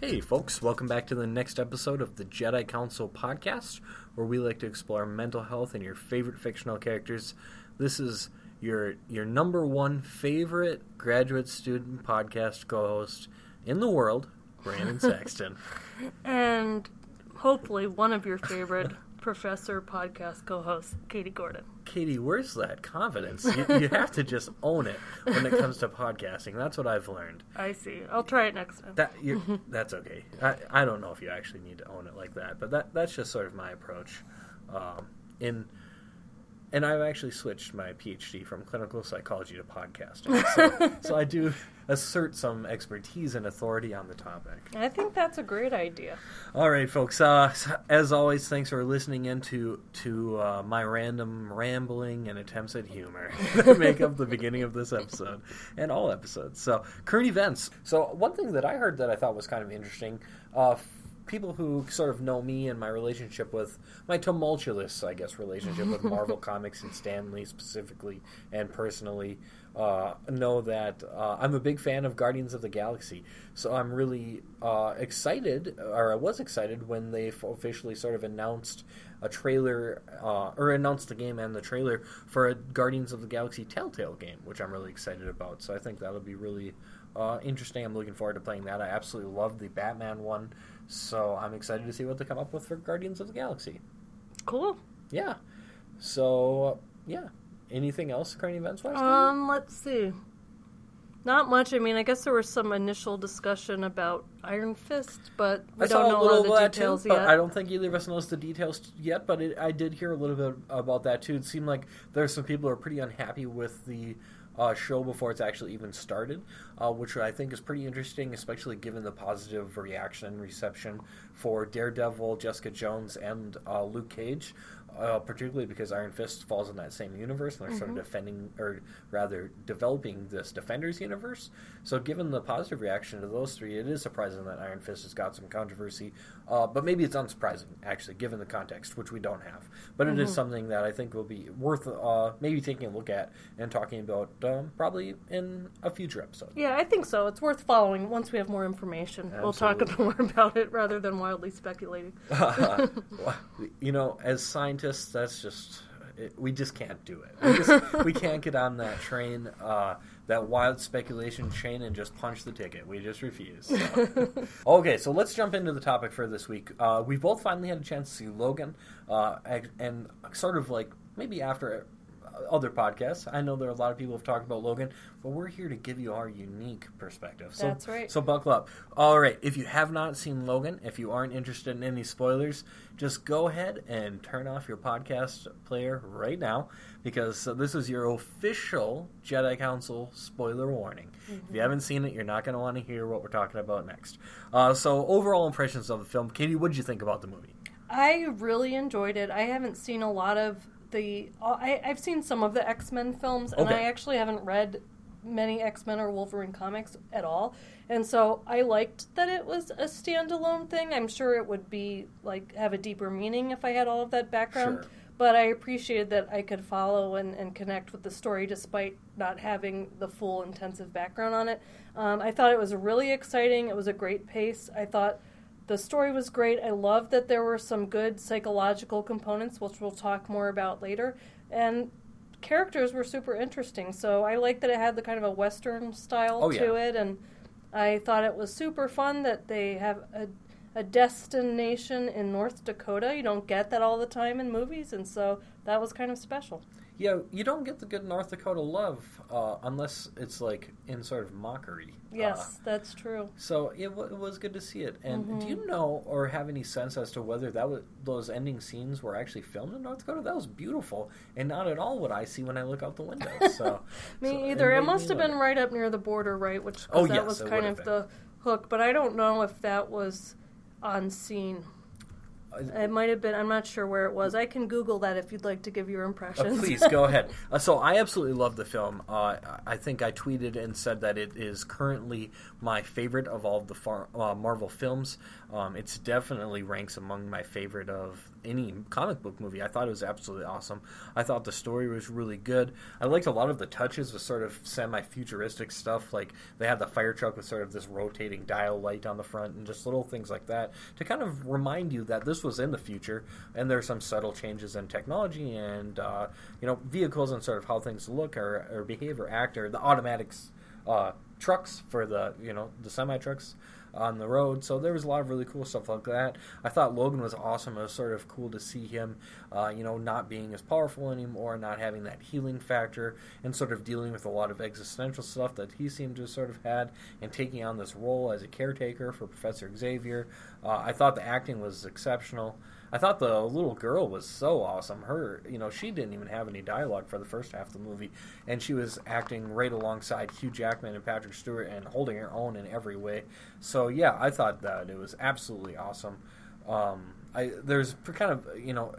Hey, folks, welcome back to the next episode of the Jedi Counsel podcast, where we like to explore mental health and your favorite fictional characters. This is your your number one favorite graduate student podcast co-host in the world, Brandon Saxton. and hopefully one of your favorite professor podcast co host, Katie Gordon. Katie, where's that confidence? You, you have to just own it when it comes to podcasting. That's what I've learned. I see. I'll try it next time. That you, that's okay. I, I don't know if you actually need to own it like that, but that that's just sort of my approach. Um, in and I've actually switched my PhD from clinical psychology to podcasting, so, so I do assert some expertise and authority on the topic. I think that's a great idea. All right, folks. Uh, as always, thanks for listening in to, to uh, my random rambling and attempts at humor that make up the beginning of this episode and all episodes. So, current events. So, one thing that I heard that I thought was kind of interesting. Uh, people who sort of know me and my relationship with my tumultuous, I guess, relationship with Marvel Comics and Stan Lee specifically and personally uh, know that uh, I'm a big fan of Guardians of the Galaxy. So I'm really uh, excited, or I was excited when they officially sort of announced a trailer, uh, or announced the game and the trailer for a Guardians of the Galaxy Telltale game, which I'm really excited about. So I think that'll be really uh, interesting. I'm looking forward to playing that. I absolutely love the Batman one, so I'm excited to see what they come up with for Guardians of the Galaxy. Cool. Yeah. So yeah. Anything else current events wise? Um, let's see. Not much. I mean, I guess there was some initial discussion about Iron Fist, but we I don't know all the details too, yet. I don't think either of us knows the details yet. But it, I did hear a little bit about that too. It seemed like there's some people who are pretty unhappy with the uh, show before it's actually even started, uh, which I think is pretty interesting, especially given the positive reaction and reception for Daredevil, Jessica Jones, and uh, Luke Cage uh, particularly because Iron Fist falls in that same universe, and they're mm-hmm. sort of mm-hmm. defending, or rather, developing this Defenders universe. So, given the positive reaction to those three, it is surprising that Iron Fist has got some controversy. Uh, but maybe it's unsurprising, actually, given the context, which we don't have. But mm-hmm. it is mm-hmm. something that I think will be worth uh, maybe taking a look at and talking about um, probably in a future episode. Yeah, I think so. It's worth following once we have more information. Absolutely. We'll talk a bit more about it rather than wildly speculating. you know, as scientists, that's just it, we just can't do it. We, just, we can't get on that train, uh, that wild speculation train, and just punch the ticket. We just refuse. So. okay, so let's jump into the topic for this week. Uh, we both finally had a chance to see Logan, uh, and sort of like maybe after other podcasts. I know there are a lot of people who have talked about Logan, but we're here to give you our unique perspective. So, That's right. So buckle up. All right, if you have not seen Logan, if you aren't interested in any spoilers, just go ahead and turn off your podcast player right now because this is your official Jedi Counsel spoiler warning. Mm-hmm. If you mm-hmm. haven't seen it, you're not going to want to hear what we're talking about next. Uh, so, overall impressions of the film. Katie, what did you think about the movie? I really enjoyed it. I haven't seen a lot of the uh, I, I've seen some of the X Men films, and okay. I actually haven't read many X Men or Wolverine comics at all. And so I liked that it was a standalone thing. I'm sure it would be like have a deeper meaning if I had all of that background. Sure. But I appreciated that I could follow and, and connect with the story despite not having the full intensive background on it. Um, I thought it was really exciting. It was a great pace. I thought the story was great. I love that there were some good psychological components, which we'll talk more about later. And characters were super interesting. So I like that it had the kind of a Western style oh, to yeah. it. And I thought it was super fun that they have a, a destination in North Dakota. You don't get that all the time in movies. And so that was kind of special yeah, you don't get the good North Dakota love uh, unless it's like in sort of mockery. Yes, uh, that's true. So it, w- it, was good to see it. And mm-hmm. do you know or have any sense as to whether that was, those ending scenes were actually filmed in North Dakota? That was beautiful, and not at all what I see when I look out the window. So me so either. It, it must have been right up near the border, right? Which oh, that yes, was kind of been. the hook. But I don't know if that was on scene. It might have been. I'm not sure where it was. I can Google that if you'd like to give your impressions. Uh, please go ahead. Uh, so I absolutely love the film. Uh, I think I tweeted and said that it is currently my favorite of all of the far, uh, Marvel films. Um, it's definitely ranks among my favorite of any comic book movie. I thought it was absolutely awesome. I thought the story was really good. I liked a lot of the touches with sort of semi futuristic stuff. Like they had the fire truck with sort of this rotating dial light on the front and just little things like that to kind of remind you that this was in the future and there's some subtle changes in technology and uh, you know vehicles and sort of how things look or, or behave or act or the automatics uh, trucks for the you know the semi trucks on the road. So there was a lot of really cool stuff like that. I thought Logan was awesome. It was sort of cool to see him, uh, you know, not being as powerful anymore, not having that healing factor, and sort of dealing with a lot of existential stuff that he seemed to sort of had, and taking on this role as a caretaker for Professor Xavier. Uh, I thought the acting was exceptional. I thought the little girl was so awesome. Her, you know, she didn't even have any dialogue for the first half of the movie, and she was acting right alongside Hugh Jackman and Patrick Stewart and holding her own in every way. So yeah, I thought that it was absolutely awesome. Um, I there's kind of you know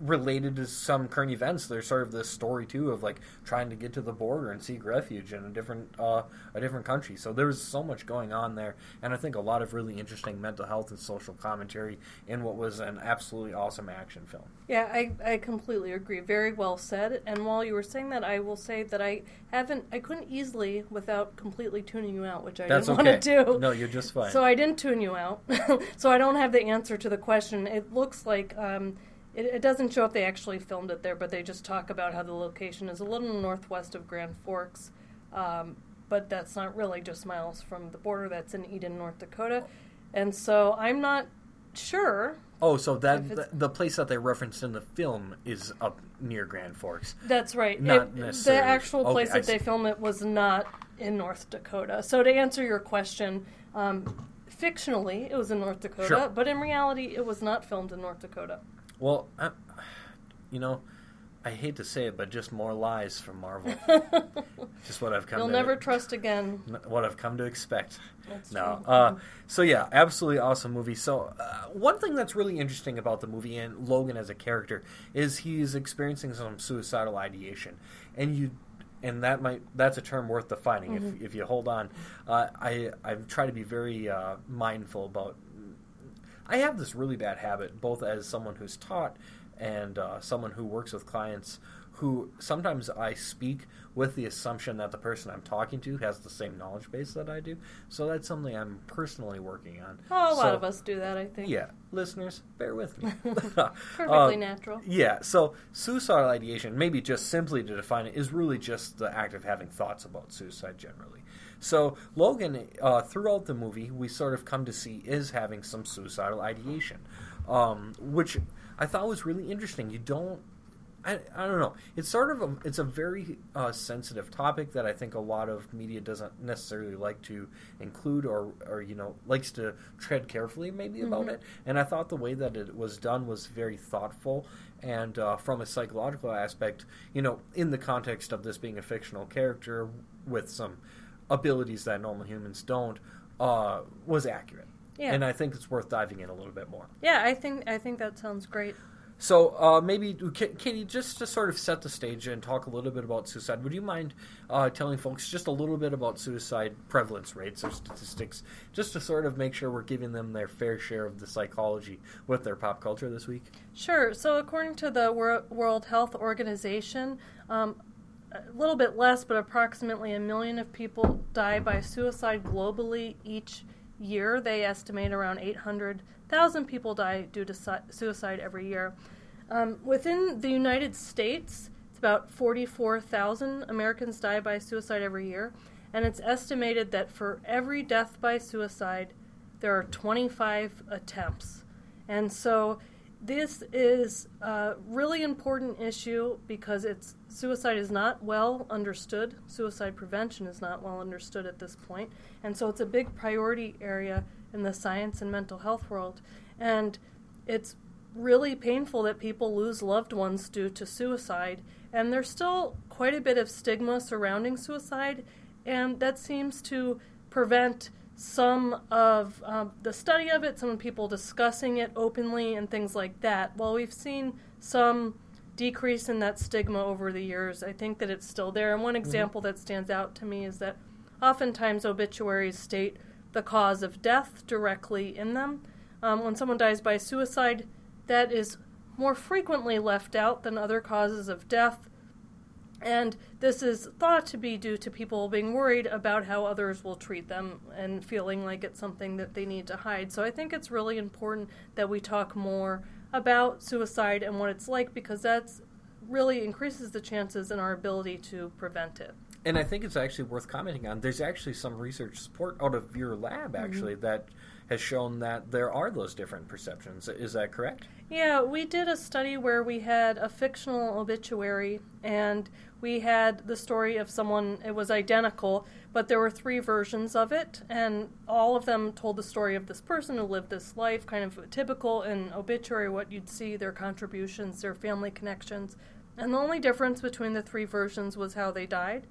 related to some current events. There's sort of this story too of like trying to get to the border and seek refuge in a different uh, a different country. So there was so much going on there, and I think a lot of really interesting mental health and social commentary in what was an absolutely awesome action film. Yeah, I, I completely agree. Very well said. And while you were saying that, I will say that I haven't I couldn't easily without completely tuning you out, which I That's didn't okay. want to do. No, you're just fine. So I didn't tune you out. so I don't have the answer to the question. It looks like. Um, it, it, doesn't show if they actually filmed it there, but they just talk about how the location is a little northwest of Grand Forks. Um, but that's not really just miles from the border. That's in Eden, North Dakota. And so I'm not sure. Oh, so that the, place that they referenced in the film is up near Grand Forks. That's right. Not it, necessarily. The actual place I that they filmed it was not in North Dakota. So to answer your question, um, fictionally it was in North Dakota, Sure. but in reality it was not filmed in North Dakota. Well, I, you know, I hate to say it, but just more lies from Marvel. just what I've come You'll to never trust again. what I've come to expect. That's No. Uh, so yeah, absolutely awesome movie. So uh, one thing that's really interesting about the movie and Logan as a character is he's experiencing some suicidal ideation, and you. And that might that's a term worth defining if, if you hold on. Uh, I I try to be very uh, mindful about I have this really bad habit, both as someone who's taught and uh, someone who works with clients, who sometimes I speak with the assumption that the person I'm talking to has the same knowledge base that I do. So that's something I'm personally working on. Oh, a lot of us do that, I think. Yeah, listeners, bear with me. Perfectly Uh, natural. yeah, so suicidal ideation, maybe just simply to define it, is really just the act of having thoughts about suicide generally. So Logan, uh, throughout the movie, we sort of come to see is having some suicidal ideation, um, which I thought was really interesting. You don't. I, I don't know. It's sort of a, it's a very uh, sensitive topic that I think a lot of media doesn't necessarily like to include or, or you know likes to tread carefully maybe about it. And I thought the way that it was done was very thoughtful and uh, from a psychological aspect, you know, in the context of this being a fictional character with some abilities that normal humans don't, uh, was accurate. Yeah. And I think it's worth diving in a little bit more. Yeah, I think I think that sounds great. So uh, maybe, Ka- Katie, just to sort of set the stage and talk a little bit about suicide, would you mind uh, telling folks just a little bit about suicide prevalence rates or statistics, just to sort of make sure we're giving them their fair share of the psychology with their pop culture this week? Sure. So, according to the Wor- World Health Organization, um, a little bit less, but approximately a million of people die by suicide globally each year. They estimate around 800,000 people die due to su- suicide every year. Um, within the United States, it's about 44,000 Americans die by suicide every year, and it's estimated that for every death by suicide, there are 25 attempts. And so this is a really important issue because it's suicide is not well understood. Suicide prevention is not well understood at this point. And so it's a big priority area in the science and mental health world. And it's really painful that people lose loved ones due to suicide. And there's still quite a bit of stigma surrounding suicide, and that seems to prevent some of um, the study of it, some people discussing it openly, and things like that. While we've seen some decrease in that stigma over the years, I think that it's still there. And one example that stands out to me is that oftentimes obituaries state the cause of death directly in them. Um, when someone dies by suicide, that is more frequently left out than other causes of death. And this is thought to be due to people being worried about how others will treat them and feeling like it's something that they need to hide. So I think it's really important that we talk more about suicide and what it's like because that's really increases the chances and our ability to prevent it. And I think it's actually worth commenting on. There's actually some research support out of your lab mm-hmm. actually mm-hmm. that has shown that there are those different perceptions. Is that correct? Yeah, we did a study where we had a fictional obituary and we had the story of someone, it was identical, but there were three versions of it, and all of them told the story of this person who lived this life, kind of typical in obituary, what you'd see, their contributions, their family connections. And the only difference between the three versions was how they died.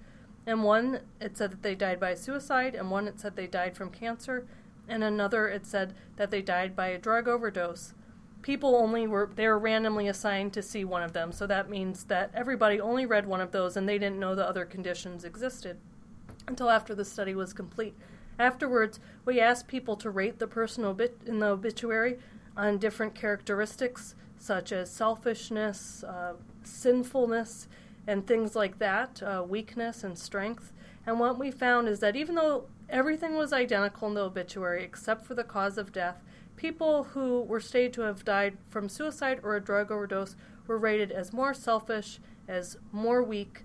And one, it said that they died by suicide, and one, it said they died from cancer, and another, it said that they died by a drug overdose people only were they were randomly assigned to see one of them so that means that everybody only read one of those and they didn't know the other conditions existed until after the study was complete. Afterwards we asked people to rate the person obit- in the obituary on different characteristics such as selfishness uh, sinfulness and things like that uh, weakness and strength. And what we found is that even though everything was identical in the obituary except for the cause of death people who were stated to have died from suicide or a drug overdose were rated as more selfish, as more weak,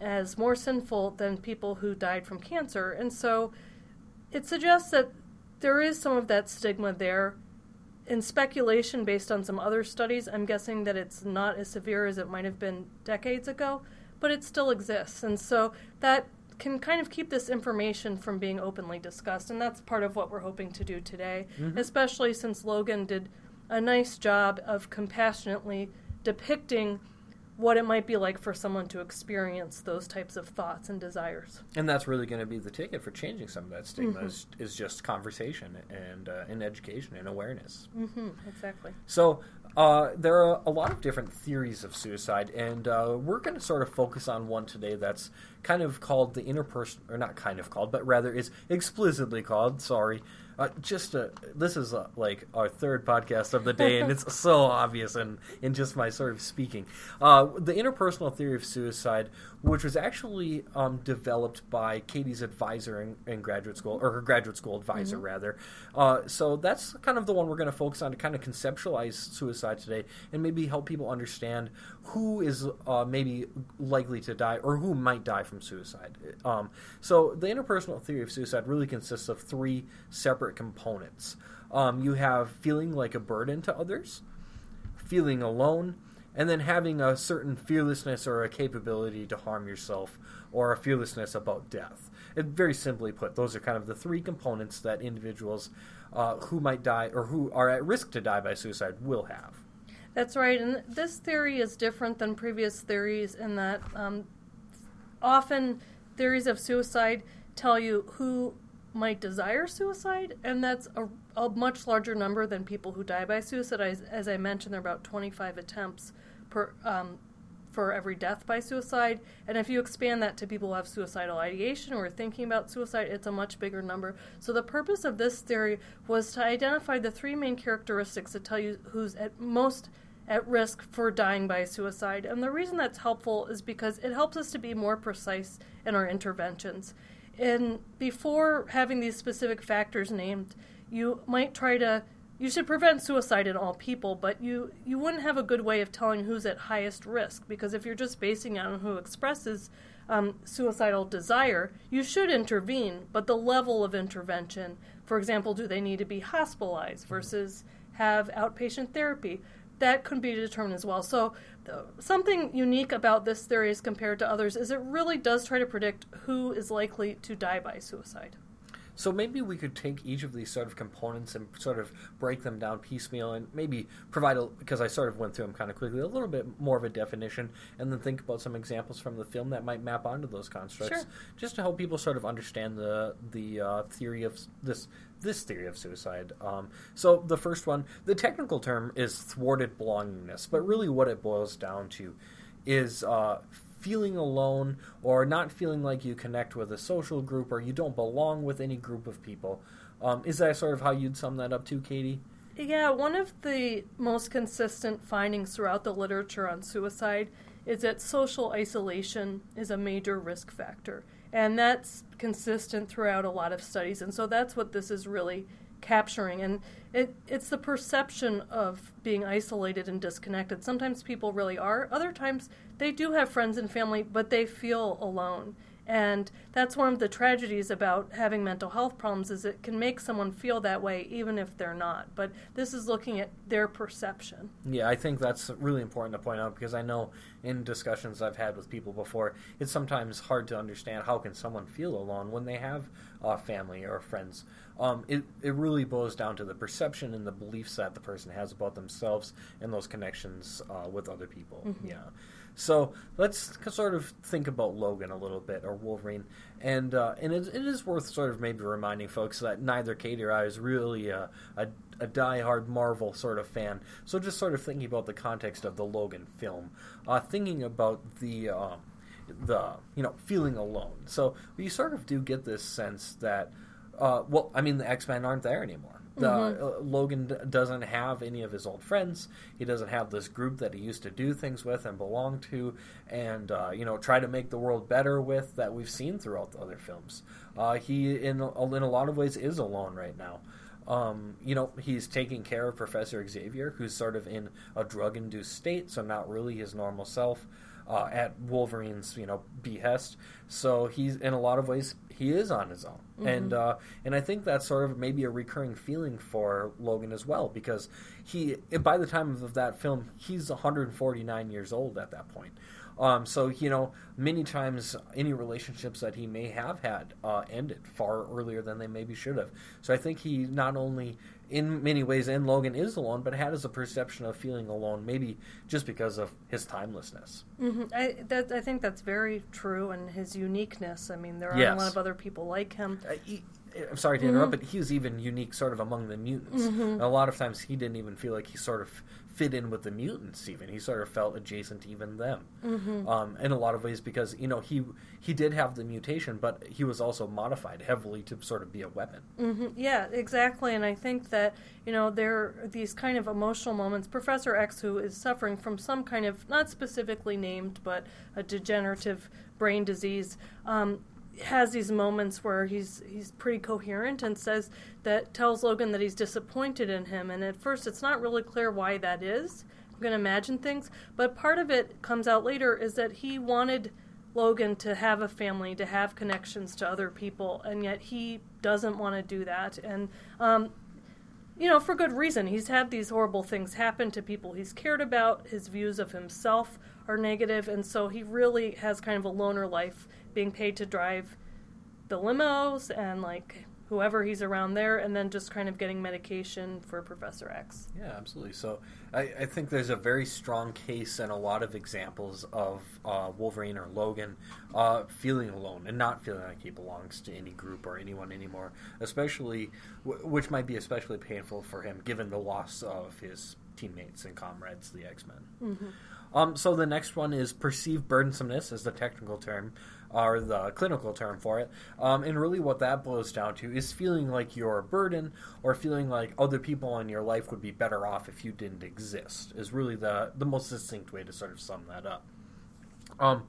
as more sinful than people who died from cancer. And so it suggests that there is some of that stigma there. In speculation based on some other studies, I'm guessing that it's not as severe as it might have been decades ago, but it still exists. And so that can kind of keep this information from being openly discussed, and that's part of what we're hoping to do today, mm-hmm. especially since Logan did a nice job of compassionately depicting what it might be like for someone to experience those types of thoughts and desires. And that's really going to be the ticket for changing some of that stigma mm-hmm. is, is, just conversation and uh, and education and awareness. Mm-hmm, exactly. So uh, there are a lot of different theories of suicide, and uh, we're going to sort of focus on one today that's kind of called the interpersonal, or not kind of called, but rather is explicitly called, sorry, uh, just a, this is a, uh, like our third podcast of the day, and it's so obvious in, in just my sort of speaking. Uh, the interpersonal theory of suicide, which was actually um, developed by Katie's advisor in, in, graduate school, or her graduate school advisor, mm-hmm. rather. Uh, so that's kind of the one we're going to focus on to kind of conceptualize suicide today and maybe help people understand who is uh, maybe likely to die or who might die from suicide. Um, so the interpersonal theory of suicide really consists of three separate separate components. Um, you have feeling like a burden to others, feeling alone, and then having a certain fearlessness or a capability to harm yourself or a fearlessness about death. And very simply put, those are kind of the three components that individuals uh, who might die or who are at risk to die by suicide will have. That's right, and this theory is different than previous theories in that um, often theories of suicide tell you who might desire suicide, and that's a, a, much larger number than people who die by suicide. As, as I mentioned, there are about 25 attempts per um, for every death by suicide. And if you expand that to people who have suicidal ideation or are thinking about suicide, it's a much bigger number. So the purpose of this theory was to identify the three main characteristics that tell you who's at most at risk for dying by suicide. And the reason that's helpful is because it helps us to be more precise in our interventions. And before having these specific factors named, you might try to you should prevent suicide in all people, but you you wouldn't have a good way of telling who's at highest risk because if you're just basing it on who expresses um, suicidal desire, you should intervene, but the level of intervention, for example, do they need to be hospitalized versus have outpatient therapy? that could be determined as well. So, something unique about this theory as compared to others is it really does try to predict who is likely to die by suicide. So maybe we could take each of these sort of components and sort of break them down piecemeal and maybe provide a because I sort of went through them kind of quickly a little bit more of a definition and then think about some examples from the film that might map onto those constructs sure. just to help people sort of understand the the uh, theory of this this theory of suicide. Um, so the first one, the technical term is thwarted belongingness, but really what it boils down to is uh, feeling alone or not feeling like you connect with a social group or you don't belong with any group of people. Um, is that sort of how you'd sum that up too, Katie? Yeah, one of the most consistent findings throughout the literature on suicide is that social isolation is a major risk factor. And that's consistent throughout a lot of studies. And so that's what this is really capturing. And it, it's the perception of being isolated and disconnected. Sometimes people really are, other times they do have friends and family, but they feel alone. And that's one of the tragedies about having mental health problems is it can make someone feel that way even if they're not. But this is looking at their perception. Yeah, I think that's really important to point out because I know in discussions I've had with people before, it's sometimes hard to understand how can someone feel alone when they have uh, family or friends. Um, it it really boils down to the perception and the beliefs that the person has about themselves and those connections uh, with other people. Mm-hmm. Yeah. So let's sort of think about Logan a little bit, or Wolverine, and uh, and it, it is worth sort of maybe reminding folks that neither Katie or I is really a, a, a die-hard Marvel sort of fan. So just sort of thinking about the context of the Logan film, uh, thinking about the uh, the you know feeling alone. So you sort of do get this sense that, uh, well, I mean the X Men aren't there anymore mm-hmm. uh, Logan d- doesn't have any of his old friends. He doesn't have this group that he used to do things with and belong to, and uh, you know try to make the world better with that we've seen throughout the other films. Uh, he in a, in a lot of ways is alone right now. Um, you know, he's taking care of Professor Xavier, who's sort of in a drug-induced state, so not really his normal self. Uh, at Wolverine's, you know, behest. So he's in a lot of ways he is on his own, mm-hmm. and uh, and I think that's sort of maybe a recurring feeling for Logan as well because he by the time of that film he's 149 years old at that point. Um, so you know, many times any relationships that he may have had uh, ended far earlier than they maybe should have. So I think he not only in many ways, and Logan is alone, but had as a perception of feeling alone, maybe just because of his timelessness. Mm-hmm. I, that, I think that's very true, and his uniqueness. I mean, there aren't yes. a lot of other people like him. Uh, he, I'm sorry to interrupt, mm-hmm. but he was even unique, sort of among the mutants. Mm-hmm. A lot of times, he didn't even feel like he sort of fit in with the mutants. Even he sort of felt adjacent to even them, mm-hmm. um, in a lot of ways because you know he he did have the mutation, but he was also modified heavily to sort of be a weapon. Mm-hmm. Yeah, exactly. And I think that you know there are these kind of emotional moments. Professor X, who is suffering from some kind of not specifically named, but a degenerative brain disease. Um, has these moments where he's he's pretty coherent and says that tells Logan that he's disappointed in him and at first it's not really clear why that is. I'm going to imagine things, but part of it comes out later is that he wanted Logan to have a family, to have connections to other people, and yet he doesn't want to do that. And um, you know, for good reason. He's had these horrible things happen to people he's cared about. His views of himself are negative, and so he really has kind of a loner life being paid to drive the limos and like whoever he's around there, and then just kind of getting medication for Professor X. Yeah, absolutely. So I, I think there's a very strong case and a lot of examples of uh, Wolverine or Logan uh, feeling alone and not feeling like he belongs to any group or anyone anymore, especially, w- which might be especially painful for him given the loss of his teammates and comrades, the X Men. Mm-hmm. Um, so the next one is perceived burdensomeness, as the technical term or the clinical term for it. Um, and really, what that boils down to is feeling like you're a burden or feeling like other people in your life would be better off if you didn't exist. Is really the the most succinct way to sort of sum that up. Um,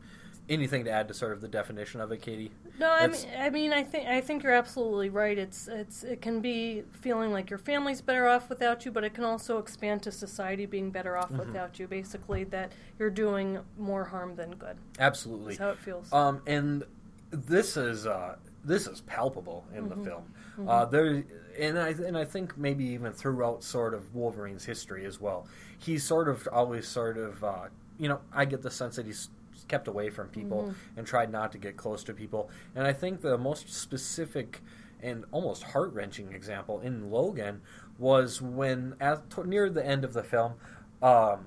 anything to add to sort of the definition of it, Katie? No, I mean, I mean, I think I think you're absolutely right. It's it's it can be feeling like your family's better off without you, but it can also expand to society being better off mm-hmm. without you. Basically, that you're doing more harm than good. Absolutely, That's how it feels. Um, and this is uh, this is palpable in mm-hmm. the film. Mm-hmm. Uh, there, and I and I think maybe even throughout sort of Wolverine's history as well. He's sort of always sort of uh, you know I get the sense that he's kept away from people mm-hmm. and tried not to get close to people. And I think the most specific and almost heart wrenching example in Logan was when, at, near the end of the film, um,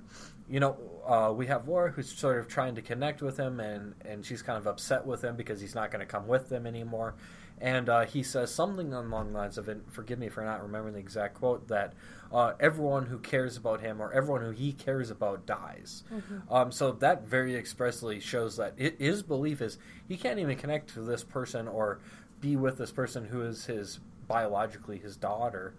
you know, uh, we have Laura who's sort of trying to connect with him, and, and she's kind of upset with him because he's not going to come with them anymore. And uh, he says something along the lines of, and forgive me for not remembering the exact quote, that uh, everyone who cares about him or everyone who he cares about dies. Mm-hmm. Um, so that very expressly shows that it, his belief is he can't even connect to this person or be with this person who is his biologically his daughter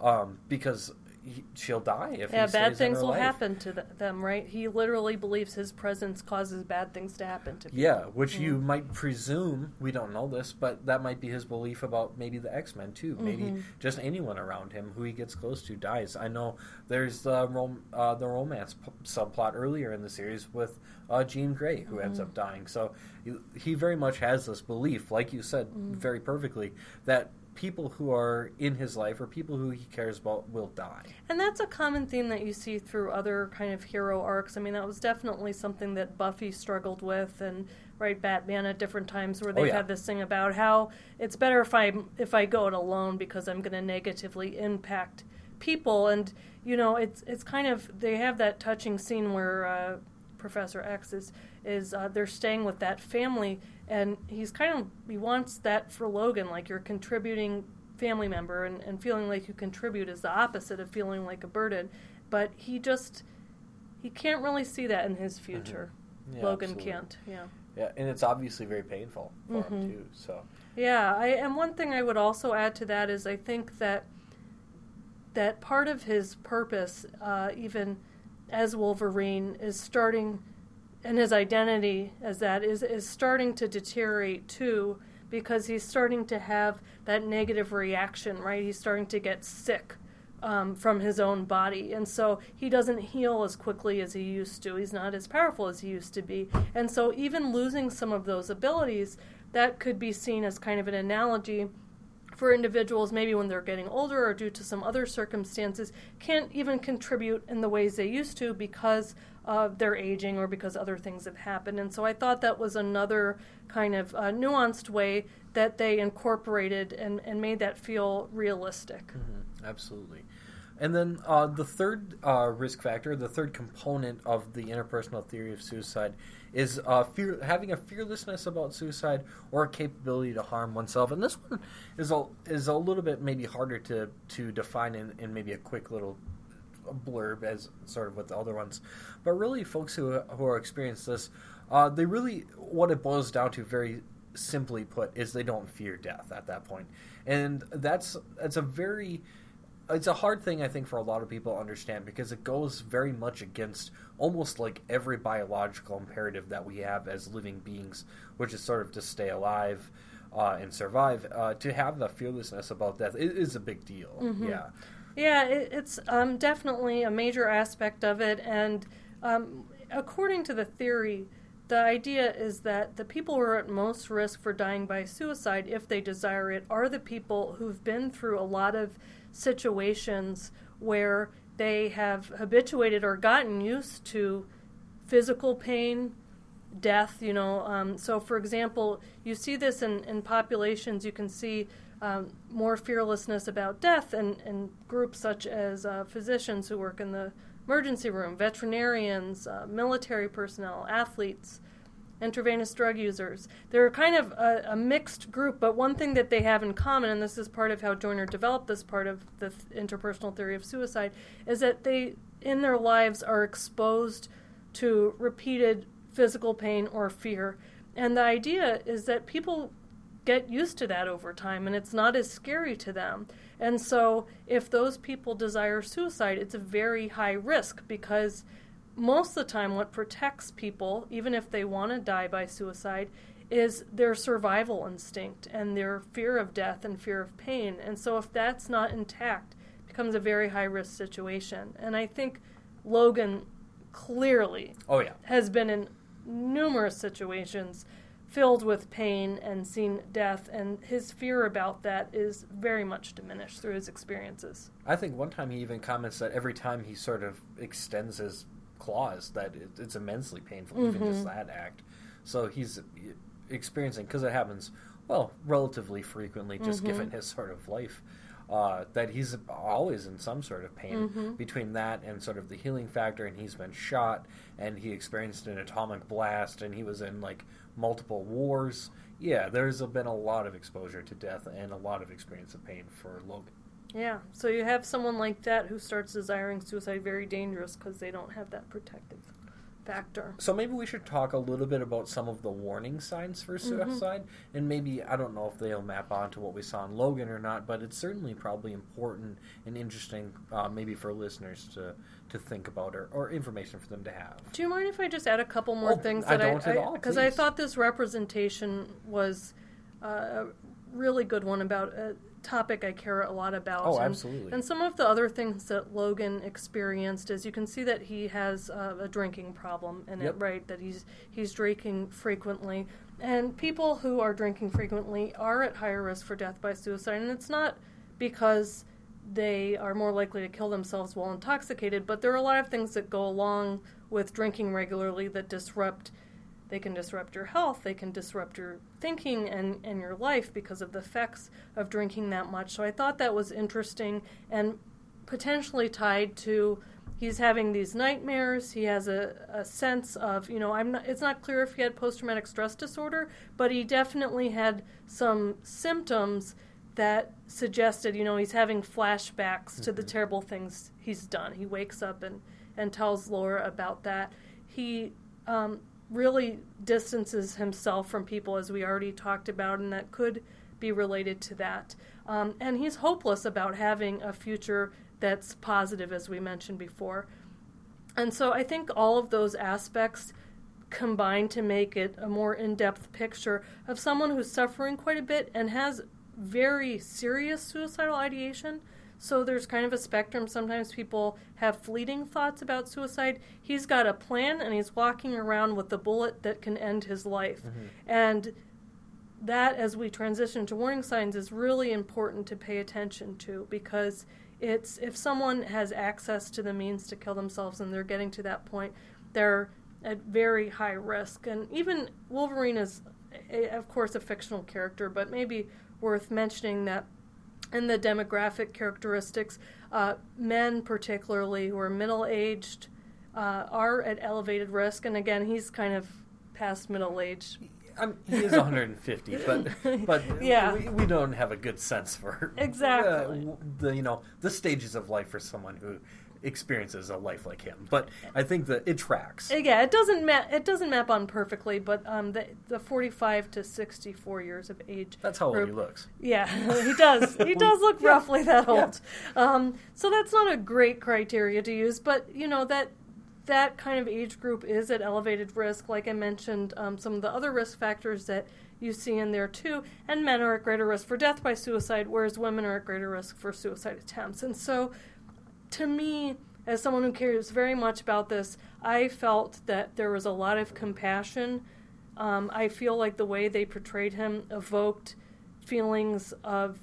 um, because he, she'll die if yeah, bad things will life. happen to th- them, right? He literally believes his presence causes bad things to happen to people. Yeah, which you might presume we don't know this, but that might be his belief about maybe the X Men too. Maybe Mm-hmm. just anyone around him who he gets close to dies. I know there's the rom- uh, the romance p- subplot earlier in the series with uh, Jean Grey who ends Mm-hmm. up dying. So he, he very much has this belief, like you said Mm-hmm. very perfectly, that people who are in his life or people who he cares about will die. And that's a common theme that you see through other kind of hero arcs. I mean, that was definitely something that Buffy struggled with, and right, Batman at different times where they've yeah. had this thing about how it's better if I if I go it alone because I'm going to negatively impact people. And you know, it's it's kind of they have that touching scene where uh, Professor X is is uh, they're staying with that family, and he's kind of he wants that for Logan, like you're contributing family member and, and feeling like you contribute is the opposite of feeling like a burden but he just he can't really see that in his future Yeah, logan absolutely. can't yeah Yeah, and it's obviously very painful for Mm-hmm. him too. So yeah I, and one thing i would also add to that is i think that that part of his purpose uh, even as wolverine is starting and his identity as that is is starting to deteriorate too because he's starting to have that negative reaction right? He's starting to get sick um, from his own body. And so he doesn't heal as quickly as he used to. He's not as powerful as he used to be. And so even losing some of those abilities that could be seen as kind of an analogy for individuals maybe when they're getting older or due to some other circumstances can't even contribute in the ways they used to because of their aging or because other things have happened and so i thought that was another kind of uh, nuanced way that they incorporated and, and made that feel realistic Mhm, absolutely. And then uh, the third uh, risk factor, the third component of the interpersonal theory of suicide, is uh, fear, having a fearlessness about suicide or a capability to harm oneself. And this one is a is a little bit maybe harder to to define in, in maybe a quick little blurb as sort of with the other ones. But really, folks who who are experiencing this, uh, they really what it boils down to very simply put is they don't fear death at that point, and that's that's a very it's a hard thing I think for a lot of people to understand because it goes very much against almost like every biological imperative that we have as living beings, which is sort of to stay alive uh, and survive. Uh, to have the fearlessness about death it is a big deal. Yeah. Yeah, it, it's um, definitely a major aspect of it, and um, according to the theory, the idea is that the people who are at most risk for dying by suicide, if they desire it, are the people who've been through a lot of situations where they have habituated or gotten used to physical pain, death, you know. Um, so, for example, you see this in, in populations, you can see um, more fearlessness about death in, in groups such as uh, physicians who work in the emergency room, veterinarians, uh, military personnel, athletes, intravenous drug users. They're kind of a, a mixed group, but one thing that they have in common, and this is part of how Joiner developed this part of the th- interpersonal theory of suicide, is that they, in their lives, are exposed to repeated physical pain or fear. And the idea is that people get used to that over time and it's not as scary to them. And so if those people desire suicide, it's a very high risk because most of the time what protects people, even if they want to die by suicide, is their survival instinct and their fear of death and fear of pain. And so if that's not intact, it becomes a very high risk situation. And I think Logan clearly Oh yeah. has been in numerous situations filled with pain and seen death, and his fear about that is very much diminished through his experiences. I think one time he even comments that every time he sort of extends his claws, that it, it's immensely painful, even just mm-hmm. that act. So he's experiencing because it happens well relatively frequently, just given mm-hmm. his sort of life. Uh, that he's always in some sort of pain between that and sort of the healing factor, and he's been shot, and he experienced an atomic blast, and he was in like multiple wars. Yeah, there's been a lot of exposure to death and a lot of experience of pain for Logan. Yeah, so you have someone like that who starts desiring suicide very dangerous because they don't have that protective factor. So maybe we should talk a little bit about some of the warning signs for Mm-hmm. suicide, and maybe I don't know if they'll map onto what we saw in Logan or not, but it's certainly probably important and interesting, uh, maybe for listeners to to think about or, or information for them to have. Do you mind if I just add a couple more Oh, things I that don't at all, because I, thought this representation was uh, a really good one about a topic I care a lot about. Oh, and, absolutely. And some of the other things that Logan experienced is you can see that he has uh, a drinking problem in it, right? That he's he's drinking frequently, and people who are drinking frequently are at higher risk for death by suicide, and it's not because they are more likely to kill themselves while intoxicated, but there are a lot of things that go along with drinking regularly that disrupt they can disrupt your health, they can disrupt your thinking and, and your life because of the effects of drinking that much. So I thought that was interesting and potentially tied to he's having these nightmares. He has a, a sense of, you know, I'm not, it's not clear if he had post traumatic stress disorder, but he definitely had some symptoms that suggested, you know, he's having flashbacks to the terrible things he's done. He wakes up and, and tells Laura about that. He um, really distances himself from people, as we already talked about, and that could be related to that. Um, and he's hopeless about having a future that's positive, as we mentioned before. And so I think all of those aspects combine to make it a more in depth picture of someone who's suffering quite a bit and has very serious suicidal ideation. So there's kind of a spectrum. Sometimes people have fleeting thoughts about suicide. He's got a plan and he's walking around with the bullet that can end his life. Mm-hmm. And that, as we transition to warning signs, is really important to pay attention to because it's if someone has access to the means to kill themselves and they're getting to that point, they're at very high risk. And even Wolverine is, a, of course, a fictional character, but maybe worth mentioning that in the demographic characteristics, uh, men particularly who are middle aged uh, are at elevated risk. And again, he's kind of past middle age. I'm, he is 150, but but Yeah. we, we don't have a good sense for Exactly. uh, the you know the stages of life for someone who experiences a life like him. But I think that it tracks. Uh, Yeah, it doesn't ma- it doesn't map on perfectly, but um, the the forty five to sixty four years of age. That's how old group- he looks. Yeah, he does. He does look roughly that old. Um, so that's not a great criteria to use, but you know that that kind of age group is at elevated risk. Like I mentioned, um, some of the other risk factors that you see in there too, and men are at greater risk for death by suicide, whereas women are at greater risk for suicide attempts. And so, to me, as someone who cares very much about this, I felt that there was a lot of compassion. Um, I feel like the way they portrayed him evoked feelings of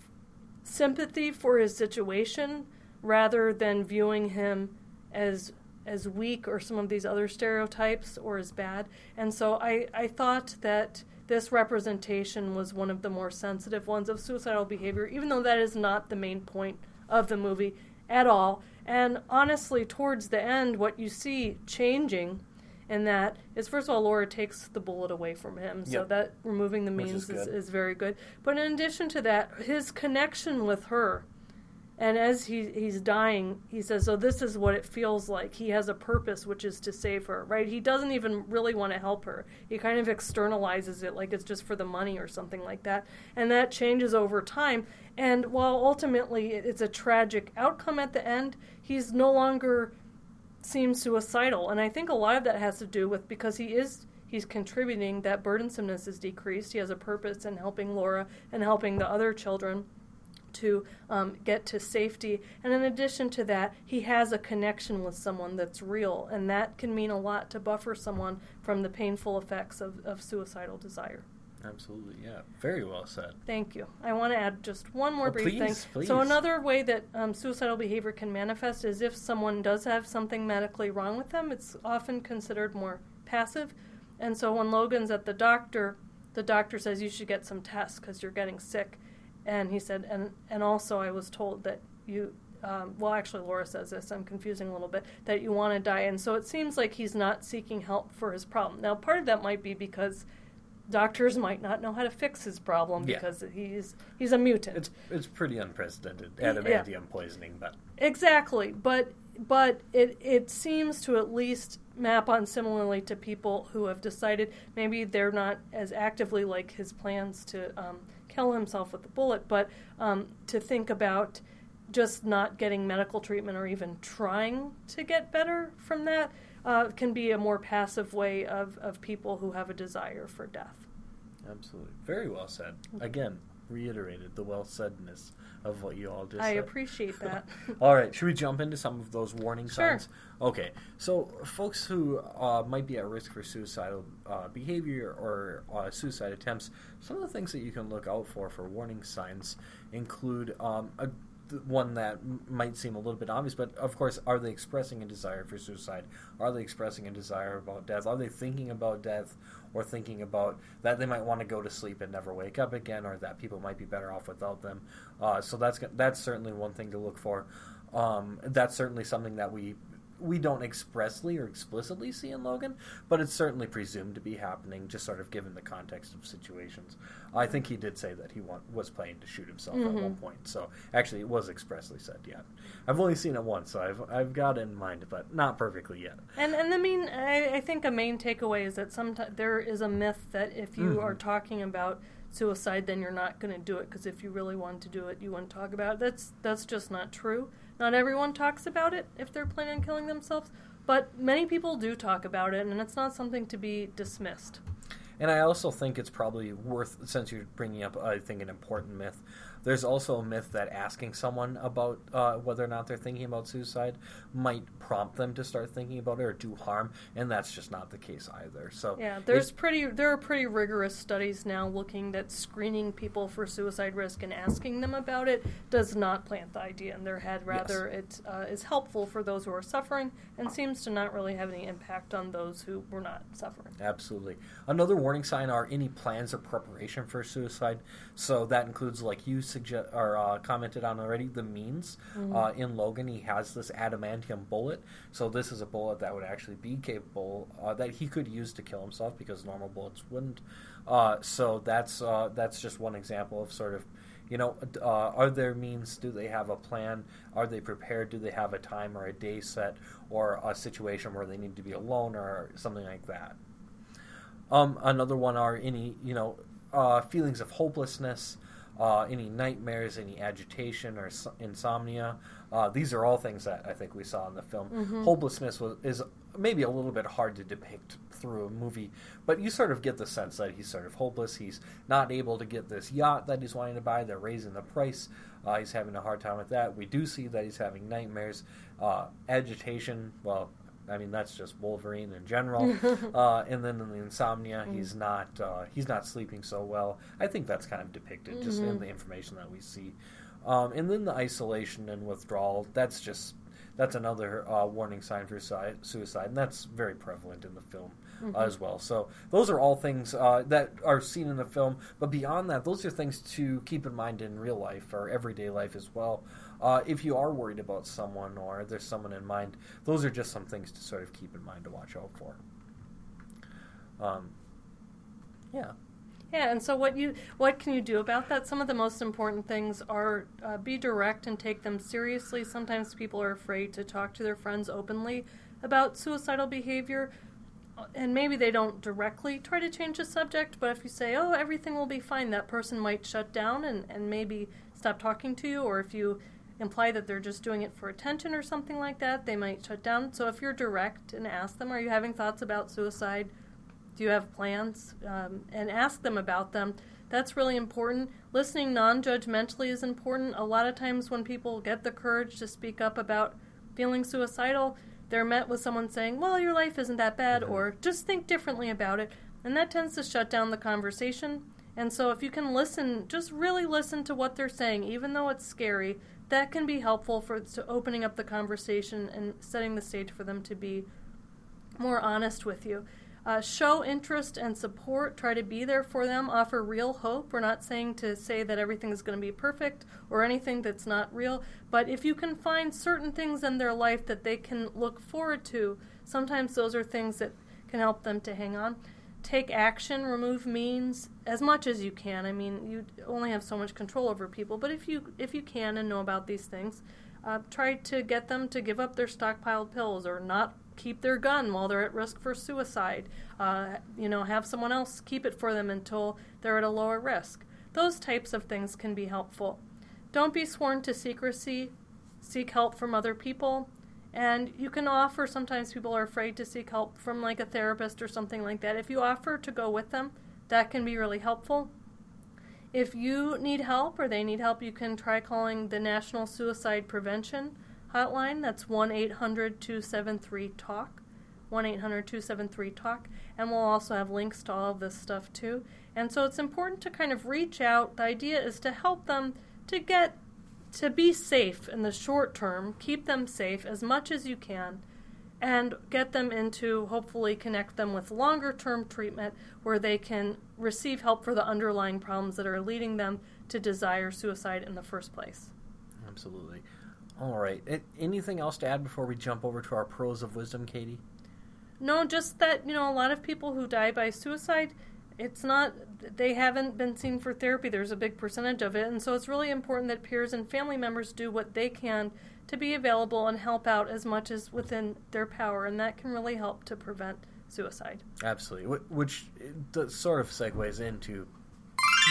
sympathy for his situation rather than viewing him as as weak or some of these other stereotypes or as bad. And so I, I thought that this representation was one of the more sensitive ones of suicidal behavior, even though that is not the main point of the movie at all. And honestly, towards the end, what you see changing in that is first of all, Laura takes the bullet away from him, so Yep. that removing the means is is, is very good. But in addition to that, his connection with her, and as he he's dying, he says, "So this is what it feels like." He has a purpose, which is to save her. Right? He doesn't even really want to help her. He kind of externalizes it, like it's just for the money or something like that. And that changes over time. And while ultimately it's a tragic outcome at the end, he's no longer seems suicidal. And I think a lot of that has to do with because he is he's contributing that burdensomeness is decreased. He has a purpose in helping Laura and helping the other children to um, get to safety. And in addition to that, he has a connection with someone that's real, and that can mean a lot to buffer someone from the painful effects of, of suicidal desire. Absolutely, yeah. Very well said. Thank you. I want to add just one more Oh, brief please, thing. please. So another way that um, suicidal behavior can manifest is if someone does have something medically wrong with them. It's often considered more passive, and so when Logan's at the doctor, the doctor says you should get some tests because you're getting sick, and he said, and and also I was told that you. Um, well, actually, Laura says this. I'm confusing a little bit. That you want to die, and so it seems like he's not seeking help for his problem. Now, part of that might be because doctors might not know how to fix his problem Yeah. because he's he's a mutant. It's it's pretty unprecedented Yeah. adamantium poisoning, but exactly, but but it it seems to at least map on similarly to people who have decided maybe they're not as actively like his plans to um, kill himself with the bullet, but um, to think about just not getting medical treatment or even trying to get better from that uh, can be a more passive way of, of people who have a desire for death. Absolutely. Very well said. Again, reiterated the well saidness of what you all just said. I said. appreciate that. all right, should we jump into some of those warning Sure. signs? Okay, so folks who uh, might be at risk for suicidal uh, behavior or uh, suicide attempts, some of the things that you can look out for for warning signs include um, a one that might seem a little bit obvious, but of course, are they expressing a desire for suicide? Are they expressing a desire about death? Are they thinking about death or thinking about that they might want to go to sleep and never wake up again, or that people might be better off without them? Uh, so that's that's certainly one thing to look for. Um, that's certainly something that we we don't expressly or explicitly see in Logan, but it's certainly presumed to be happening, just sort of given the context of situations. I think he did say that he want, was planning to shoot himself at one point, so actually it was expressly said. Yeah, I've only seen it once, so I've I've got it in mind, but not perfectly yet. And and the main, I, I think a main takeaway is that sometimes there is a myth that if you Mhm. are talking about suicide, then you're not going to do it because if you really want to do it, you wouldn't talk about it. That's that's just not true. Not everyone talks about it if they're planning on killing themselves, but many people do talk about it, and it's not something to be dismissed. And I also think it's probably worth, since you're bringing up, I think, an important myth. There's also a myth that asking someone about uh, whether or not they're thinking about suicide might prompt them to start thinking about it or do harm, and that's just not the case either. So Yeah, there's pretty there are pretty rigorous studies now looking that screening people for suicide risk and asking them about it does not plant the idea in their head. Rather, it uh, is helpful for those who are suffering and seems to not really have any impact on those who were not suffering. Absolutely. Another warning sign are any plans or preparation for suicide. So that includes, like you suggest or uh, commented on already, the means. Uh, in Logan, he has this adamantium bullet. So this is a bullet that would actually be capable uh, that he could use to kill himself because normal bullets wouldn't. Uh, so that's uh, that's just one example of sort of. You know, uh, are there means? Do they have a plan? Are they prepared? Do they have a time or a day set or a situation where they need to be alone or something like that? Um, another one are any you know uh, feelings of hopelessness, uh, any nightmares, any agitation or insomnia. Uh, these are all things that I think we saw in the film. Hopelessness was is maybe a little bit hard to depict through a movie, but you sort of get the sense that he's sort of hopeless. He's not able to get this yacht that he's wanting to buy. They're raising the price. Uh, he's having a hard time with that. We do see that he's having nightmares, uh, agitation. Well, I mean that's just Wolverine in general. uh, and then in the insomnia, he's not uh, he's not sleeping so well. I think that's kind of depicted just in the information that we see. Um, and then the isolation and withdrawal. That's just that's another uh, warning sign for suicide, and that's very prevalent in the film uh, as well. So those are all things uh, that are seen in the film. But beyond that, those are things to keep in mind in real life or everyday life as well. Uh, if you are worried about someone or there's someone in mind, those are just some things to sort of keep in mind to watch out for. Um, yeah. Yeah, and so what you what can you do about that? Some of the most important things are uh, be direct and take them seriously. Sometimes people are afraid to talk to their friends openly about suicidal behavior, uh, and maybe they don't directly try to change the subject. But if you say, "Oh, everything will be fine," that person might shut down and and maybe stop talking to you. Or if you imply that they're just doing it for attention or something like that, they might shut down. So if you're direct and ask them, "Are you having thoughts about suicide?" Do you have plans? Um, and ask them about them. That's really important. Listening non judgmentally is important. A lot of times, when people get the courage to speak up about feeling suicidal, they're met with someone saying, Well, your life isn't that bad, or just think differently about it. And that tends to shut down the conversation. And so, if you can listen, just really listen to what they're saying, even though it's scary, that can be helpful for to opening up the conversation and setting the stage for them to be more honest with you. Uh, show interest and support. Try to be there for them. Offer real hope. We're not saying to say that everything is going to be perfect or anything that's not real, but if you can find certain things in their life that they can look forward to, sometimes those are things that can help them to hang on. Take action, remove means as much as you can. I mean, you only have so much control over people, but if you if you can and know about these things, Uh, try to get them to give up their stockpiled pills or not keep their gun while they're at risk for suicide. Uh, you know, have someone else keep it for them until they're at a lower risk. Those types of things can be helpful. Don't be sworn to secrecy. Seek help from other people. And you can offer, sometimes people are afraid to seek help from like a therapist or something like that. If you offer to go with them, that can be really helpful. If you need help or they need help, you can try calling the National Suicide Prevention Hotline. That's 1 800 273 TALK. 1 800 273 TALK. And we'll also have links to all of this stuff too. And so it's important to kind of reach out. The idea is to help them to get to be safe in the short term, keep them safe as much as you can, and get them into hopefully connect them with longer term treatment where they can receive help for the underlying problems that are leading them to desire suicide in the first place. Absolutely. All right. Anything else to add before we jump over to our pearls of wisdom, Katie? No, just that, you know, a lot of people who die by suicide it's not they haven't been seen for therapy. There's a big percentage of it. And so it's really important that peers and family members do what they can to be available and help out as much as within their power. And that can really help to prevent suicide. Absolutely. Which sort of segues into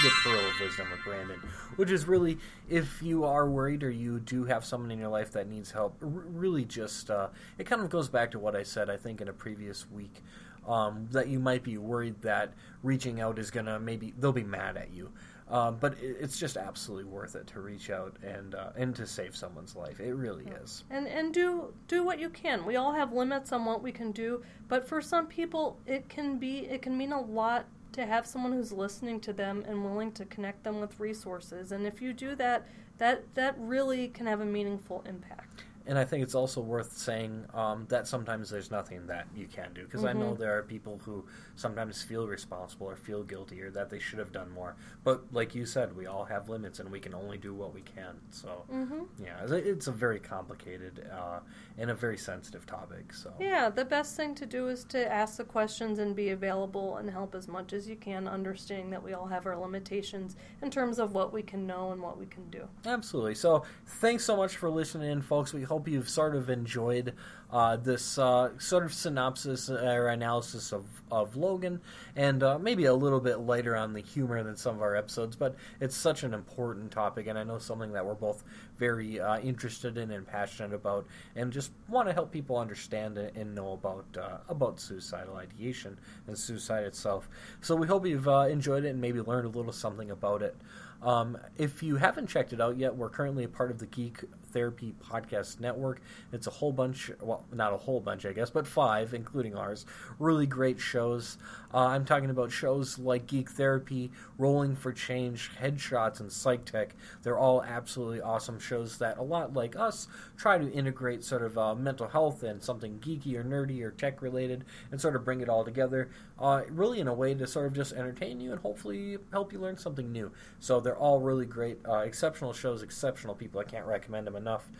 the pearl of wisdom with brandon which is really if you are worried or you do have someone in your life that needs help really just uh, it kind of goes back to what i said i think in a previous week um, that you might be worried that reaching out is gonna maybe they'll be mad at you. Um, but it, it's just absolutely worth it to reach out and uh, and to save someone's life. It really is. And and do do what you can. We all have limits on what we can do, but for some people, it can be it can mean a lot to have someone who's listening to them and willing to connect them with resources. And if you do that, that that really can have a meaningful impact and I think it's also worth saying um, that sometimes there's nothing that you can do because mm-hmm. I know mm-hmm. there are people who sometimes feel responsible or feel guilty or that they should have done more. But like you said, we all have limits and we can only do what we can. So mm-hmm. yeah, it's a very complicated uh, and a very sensitive topic. So yeah, the best thing to do is to ask the questions and be available and help as much as you can, understanding that we all have our limitations in terms of what we can know and what we can do. Absolutely. So thanks so much for listening in, folks. We hope hope you've sort of enjoyed uh, this uh, sort of synopsis or analysis of, of Logan, and uh, maybe a little bit lighter on the humor than some of our episodes. But it's such an important topic, and I know something that we're both very uh, interested in and passionate about, and just want to help people understand and know about uh, about suicidal ideation and suicide itself. So we hope you've uh, enjoyed it and maybe learned a little something about it. Um, if you haven't checked it out yet, we're currently a part of the Geek Therapy Podcast Network. It's a whole bunch, well, not a whole bunch, I guess, but five, including ours. Really great shows. Uh, I'm talking about shows like Geek Therapy, Rolling for Change, Headshots, and Psych Tech. They're all absolutely awesome shows that, a lot like us, try to integrate sort of uh, mental health and something geeky or nerdy or tech related and sort of bring it all together, uh, really in a way to sort of just entertain you and hopefully help you learn something new. So they're all really great, uh, exceptional shows, exceptional people. I can't recommend them enough.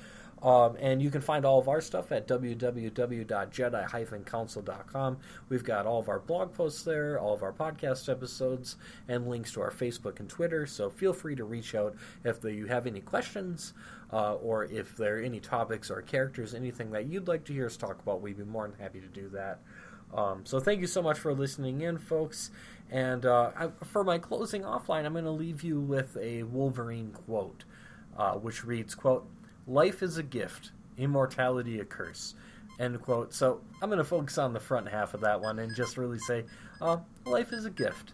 Um, and you can find all of our stuff at www.jedi-counsel.com. We've got all of our blog posts there, all of our podcast episodes, and links to our Facebook and Twitter. So feel free to reach out if you have any questions uh, or if there are any topics or characters, anything that you'd like to hear us talk about. We'd be more than happy to do that. Um, so thank you so much for listening in, folks. And uh, I, for my closing offline, I'm going to leave you with a Wolverine quote, uh, which reads, "quote Life is a gift, immortality a curse." End quote. So I'm going to focus on the front half of that one and just really say, uh, life is a gift.